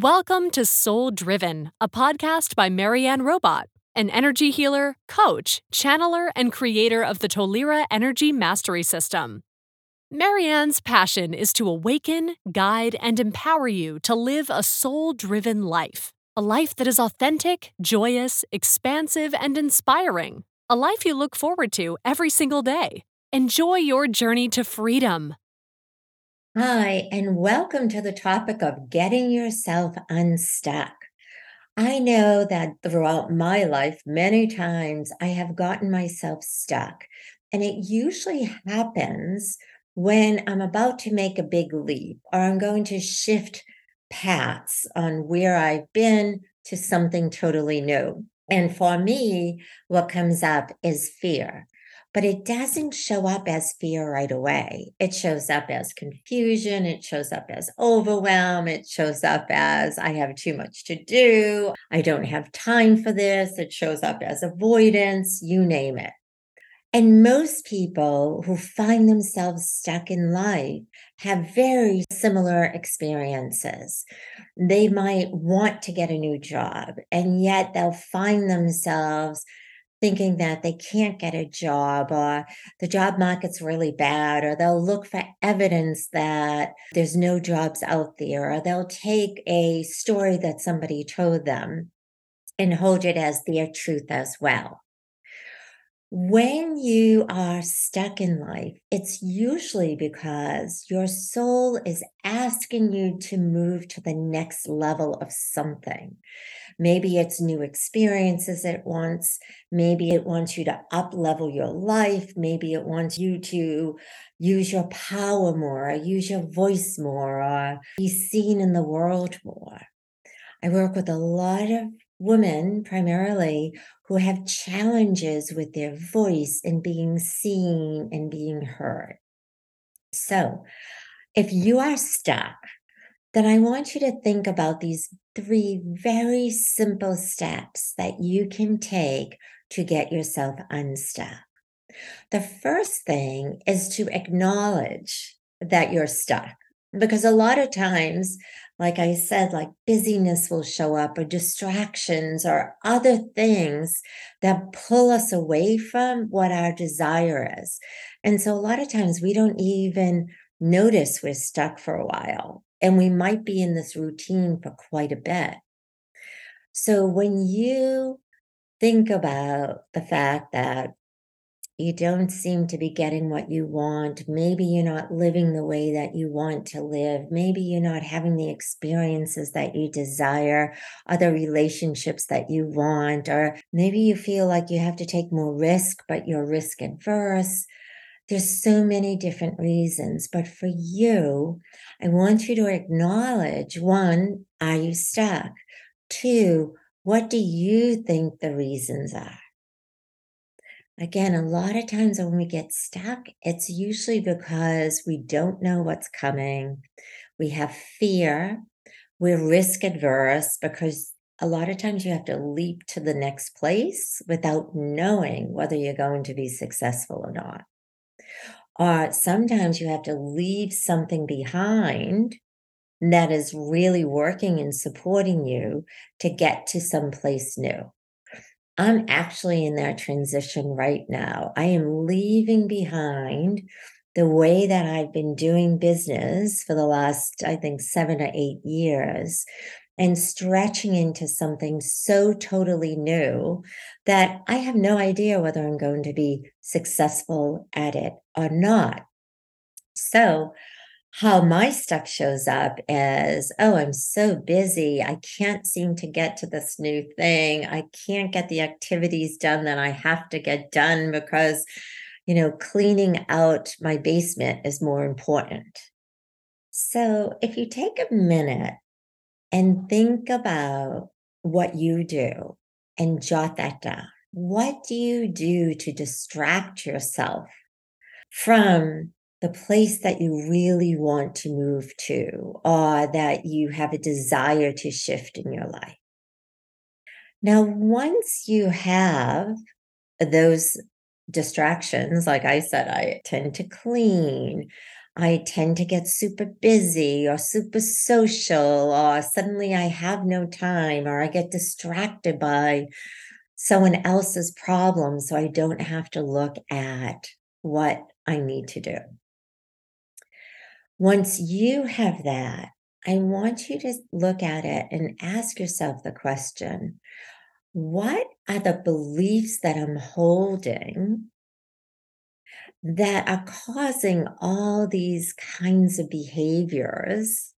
Welcome to Soul Driven, a podcast by Mary Ann Robot, an energy healer, coach, channeler, and creator of the Tolira Energy Mastery System. Mary Ann's passion is to awaken, guide, and empower you to live a soul driven life. A life that is authentic, joyous, expansive, and inspiring. A life you look forward to every single day. Enjoy your journey to freedom. Hi, and welcome to the topic of getting yourself unstuck. I know that throughout my life, many times I have gotten myself stuck, and it usually happens when I'm about to make a big leap or I'm going to shift paths on where I've been to something totally new. And for me, what comes up is fear but it doesn't show up as fear right away. It shows up as confusion. It shows up as overwhelm. It shows up as I have too much to do. I don't have time for this. It shows up as avoidance, you name it. And most people who find themselves stuck in life have very similar experiences. They might want to get a new job, and yet they'll find themselves thinking that they can't get a job or the job market's really bad, or they'll look for evidence that there's no jobs out there, or they'll take a story that somebody told them and hold it as their truth as well. When you are stuck in life, it's usually because your soul is asking you to move to the next level of something. Maybe it's new experiences it wants. Maybe it wants you to up level your life. Maybe it wants you to use your power more, or use your voice more, or be seen in the world more. I work with a lot of women primarily who have challenges with their voice and being seen and being heard. So, if you are stuck, then I want you to think about these three very simple steps that you can take to get yourself unstuck. The first thing is to acknowledge that you're stuck because a lot of times like I said, like busyness will show up or distractions or other things that pull us away from what our desire is. And so a lot of times we don't even notice we're stuck for a while and we might be in this routine for quite a bit. So when you think about the fact that you don't seem to be getting what you want. Maybe you're not living the way that you want to live. Maybe you're not having the experiences that you desire, other relationships that you want, or maybe you feel like you have to take more risk, but you're risk adverse. There's so many different reasons, but for you, I want you to acknowledge one, are you stuck? Two, what do you think the reasons are? Again, a lot of times when we get stuck, it's usually because we don't know what's coming. We have fear. We're risk adverse because a lot of times you have to leap to the next place without knowing whether you're going to be successful or not. Or sometimes you have to leave something behind that is really working and supporting you to get to some place new. I'm actually in that transition right now. I am leaving behind the way that I've been doing business for the last, I think, seven or eight years and stretching into something so totally new that I have no idea whether I'm going to be successful at it or not. So, how my stuff shows up is oh i'm so busy. I can't seem to get to this new thing. I can't get the activities done that i have to get done because you know cleaning out my basement is more important. So if you take a minute and think about what you do and jot that down what do you do to distract yourself from the place that you really want to move to, or that you have a desire to shift in your life. Now, once you have those distractions, like I said, I tend to clean, I tend to get super busy or super social, or suddenly I have no time, or I get distracted by someone else's problem so I don't have to look at what I need to do. Once you have that, I want you to look at it and ask yourself the question what are the beliefs that I'm holding that are causing all these kinds of behaviors?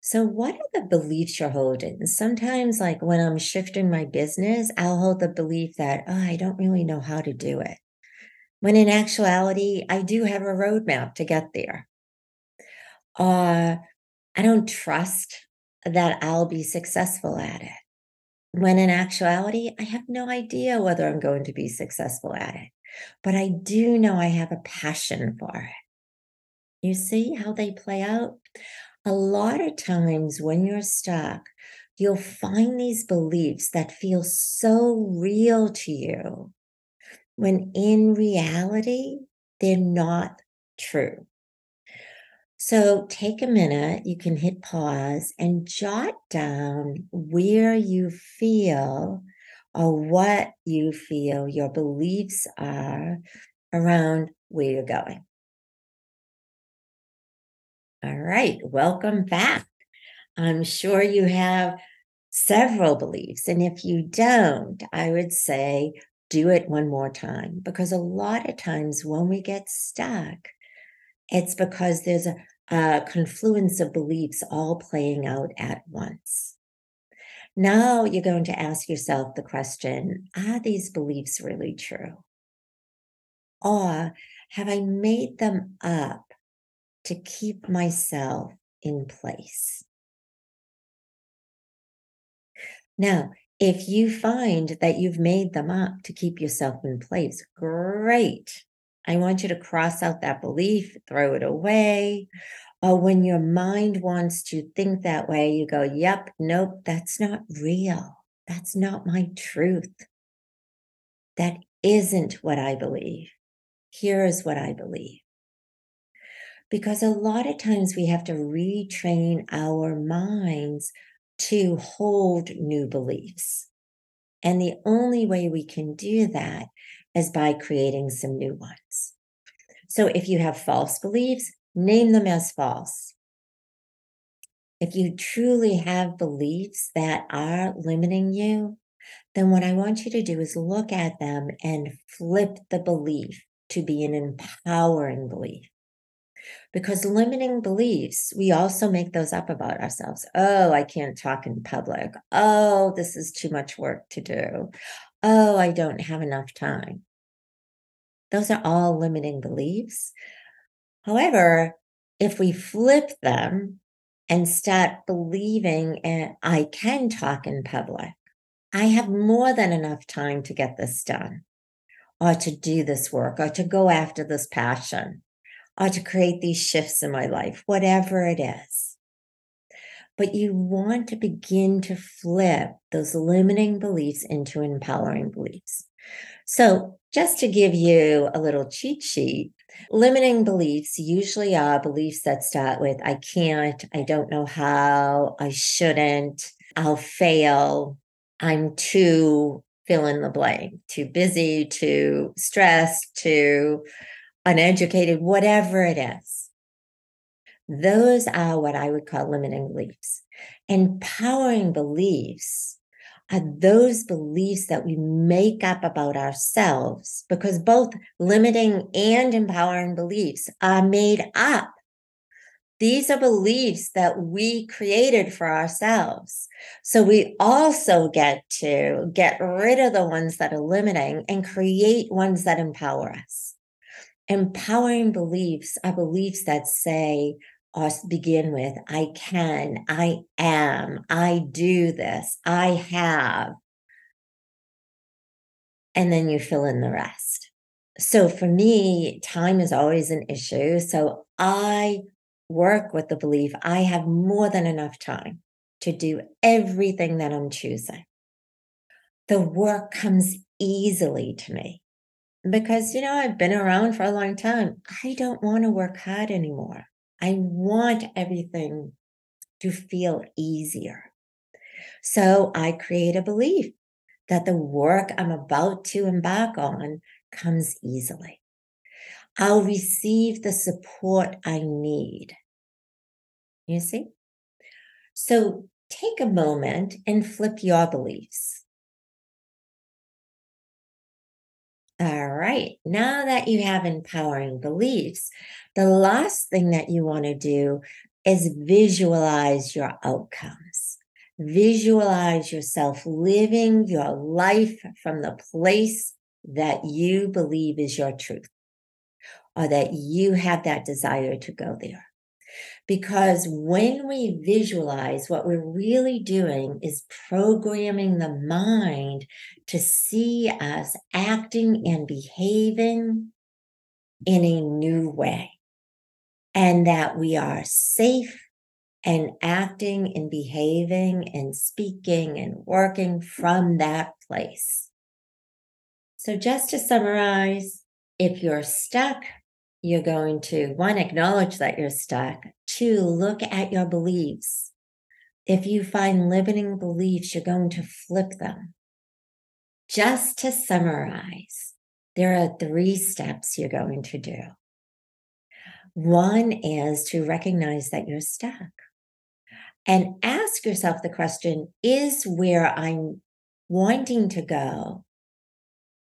So, what are the beliefs you're holding? Sometimes, like when I'm shifting my business, I'll hold the belief that, oh, I don't really know how to do it. When in actuality, I do have a roadmap to get there uh, I don't trust that I'll be successful at it. When in actuality, I have no idea whether I'm going to be successful at it, but I do know I have a passion for it. You see how they play out? A lot of times when you're stuck, you'll find these beliefs that feel so real to you when in reality, they're not true. So take a minute, you can hit pause and jot down where you feel or what you feel your beliefs are around where you're going. All right, welcome back. I'm sure you have several beliefs. And if you don't, I would say do it one more time because a lot of times when we get stuck, it's because there's a, a confluence of beliefs all playing out at once. Now you're going to ask yourself the question Are these beliefs really true? Or have I made them up to keep myself in place? Now, if you find that you've made them up to keep yourself in place, great. I want you to cross out that belief, throw it away. Or when your mind wants to think that way, you go, yep, nope, that's not real. That's not my truth. That isn't what I believe. Here is what I believe. Because a lot of times we have to retrain our minds to hold new beliefs. And the only way we can do that is by creating some new ones. So if you have false beliefs, name them as false. If you truly have beliefs that are limiting you, then what I want you to do is look at them and flip the belief to be an empowering belief. Because limiting beliefs, we also make those up about ourselves. Oh, I can't talk in public. Oh, this is too much work to do. Oh, I don't have enough time. Those are all limiting beliefs. However, if we flip them and start believing I can talk in public, I have more than enough time to get this done, or to do this work, or to go after this passion, or to create these shifts in my life, whatever it is. But you want to begin to flip those limiting beliefs into empowering beliefs. So, just to give you a little cheat sheet, limiting beliefs usually are beliefs that start with I can't, I don't know how, I shouldn't, I'll fail, I'm too fill in the blank, too busy, too stressed, too uneducated, whatever it is. Those are what I would call limiting beliefs. Empowering beliefs are those beliefs that we make up about ourselves because both limiting and empowering beliefs are made up. These are beliefs that we created for ourselves. So we also get to get rid of the ones that are limiting and create ones that empower us. Empowering beliefs are beliefs that say, us begin with I can, I am, I do this, I have. And then you fill in the rest. So for me, time is always an issue. So I work with the belief I have more than enough time to do everything that I'm choosing. The work comes easily to me because, you know, I've been around for a long time. I don't want to work hard anymore. I want everything to feel easier. So I create a belief that the work I'm about to embark on comes easily. I'll receive the support I need. You see? So take a moment and flip your beliefs. All right. Now that you have empowering beliefs, the last thing that you want to do is visualize your outcomes. Visualize yourself living your life from the place that you believe is your truth or that you have that desire to go there. Because when we visualize, what we're really doing is programming the mind to see us acting and behaving in a new way, and that we are safe and acting and behaving and speaking and working from that place. So, just to summarize, if you're stuck, you're going to one, acknowledge that you're stuck, two, look at your beliefs. If you find limiting beliefs, you're going to flip them. Just to summarize, there are three steps you're going to do. One is to recognize that you're stuck and ask yourself the question is where I'm wanting to go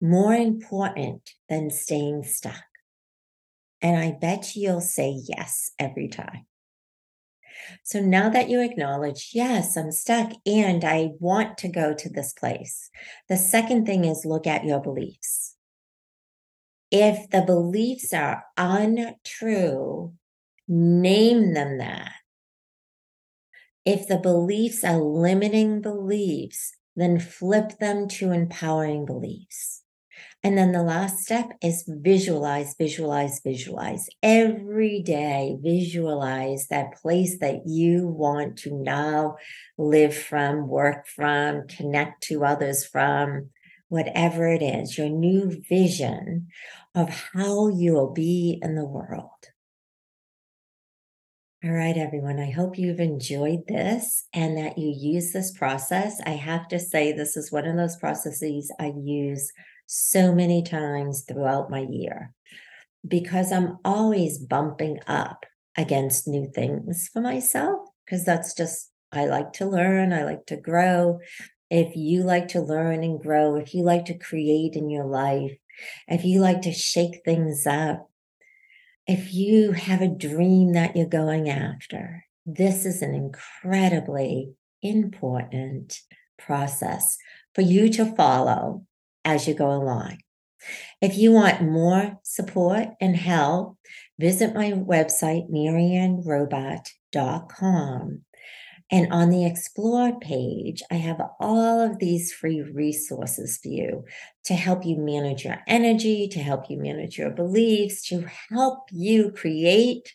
more important than staying stuck? And I bet you'll say yes every time. So now that you acknowledge, yes, I'm stuck and I want to go to this place, the second thing is look at your beliefs. If the beliefs are untrue, name them that. If the beliefs are limiting beliefs, then flip them to empowering beliefs. And then the last step is visualize, visualize, visualize. Every day, visualize that place that you want to now live from, work from, connect to others from, whatever it is, your new vision of how you will be in the world. All right, everyone. I hope you've enjoyed this and that you use this process. I have to say, this is one of those processes I use so many times throughout my year because I'm always bumping up against new things for myself because that's just, I like to learn, I like to grow. If you like to learn and grow, if you like to create in your life, if you like to shake things up, if you have a dream that you're going after, this is an incredibly important process for you to follow as you go along. If you want more support and help, visit my website, mariannerobot.com. And on the Explore page, I have all of these free resources for you to help you manage your energy, to help you manage your beliefs, to help you create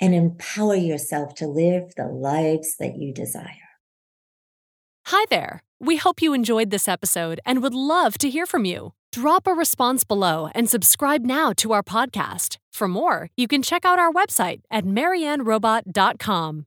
and empower yourself to live the lives that you desire. Hi there. We hope you enjoyed this episode and would love to hear from you. Drop a response below and subscribe now to our podcast. For more, you can check out our website at mariannerobot.com.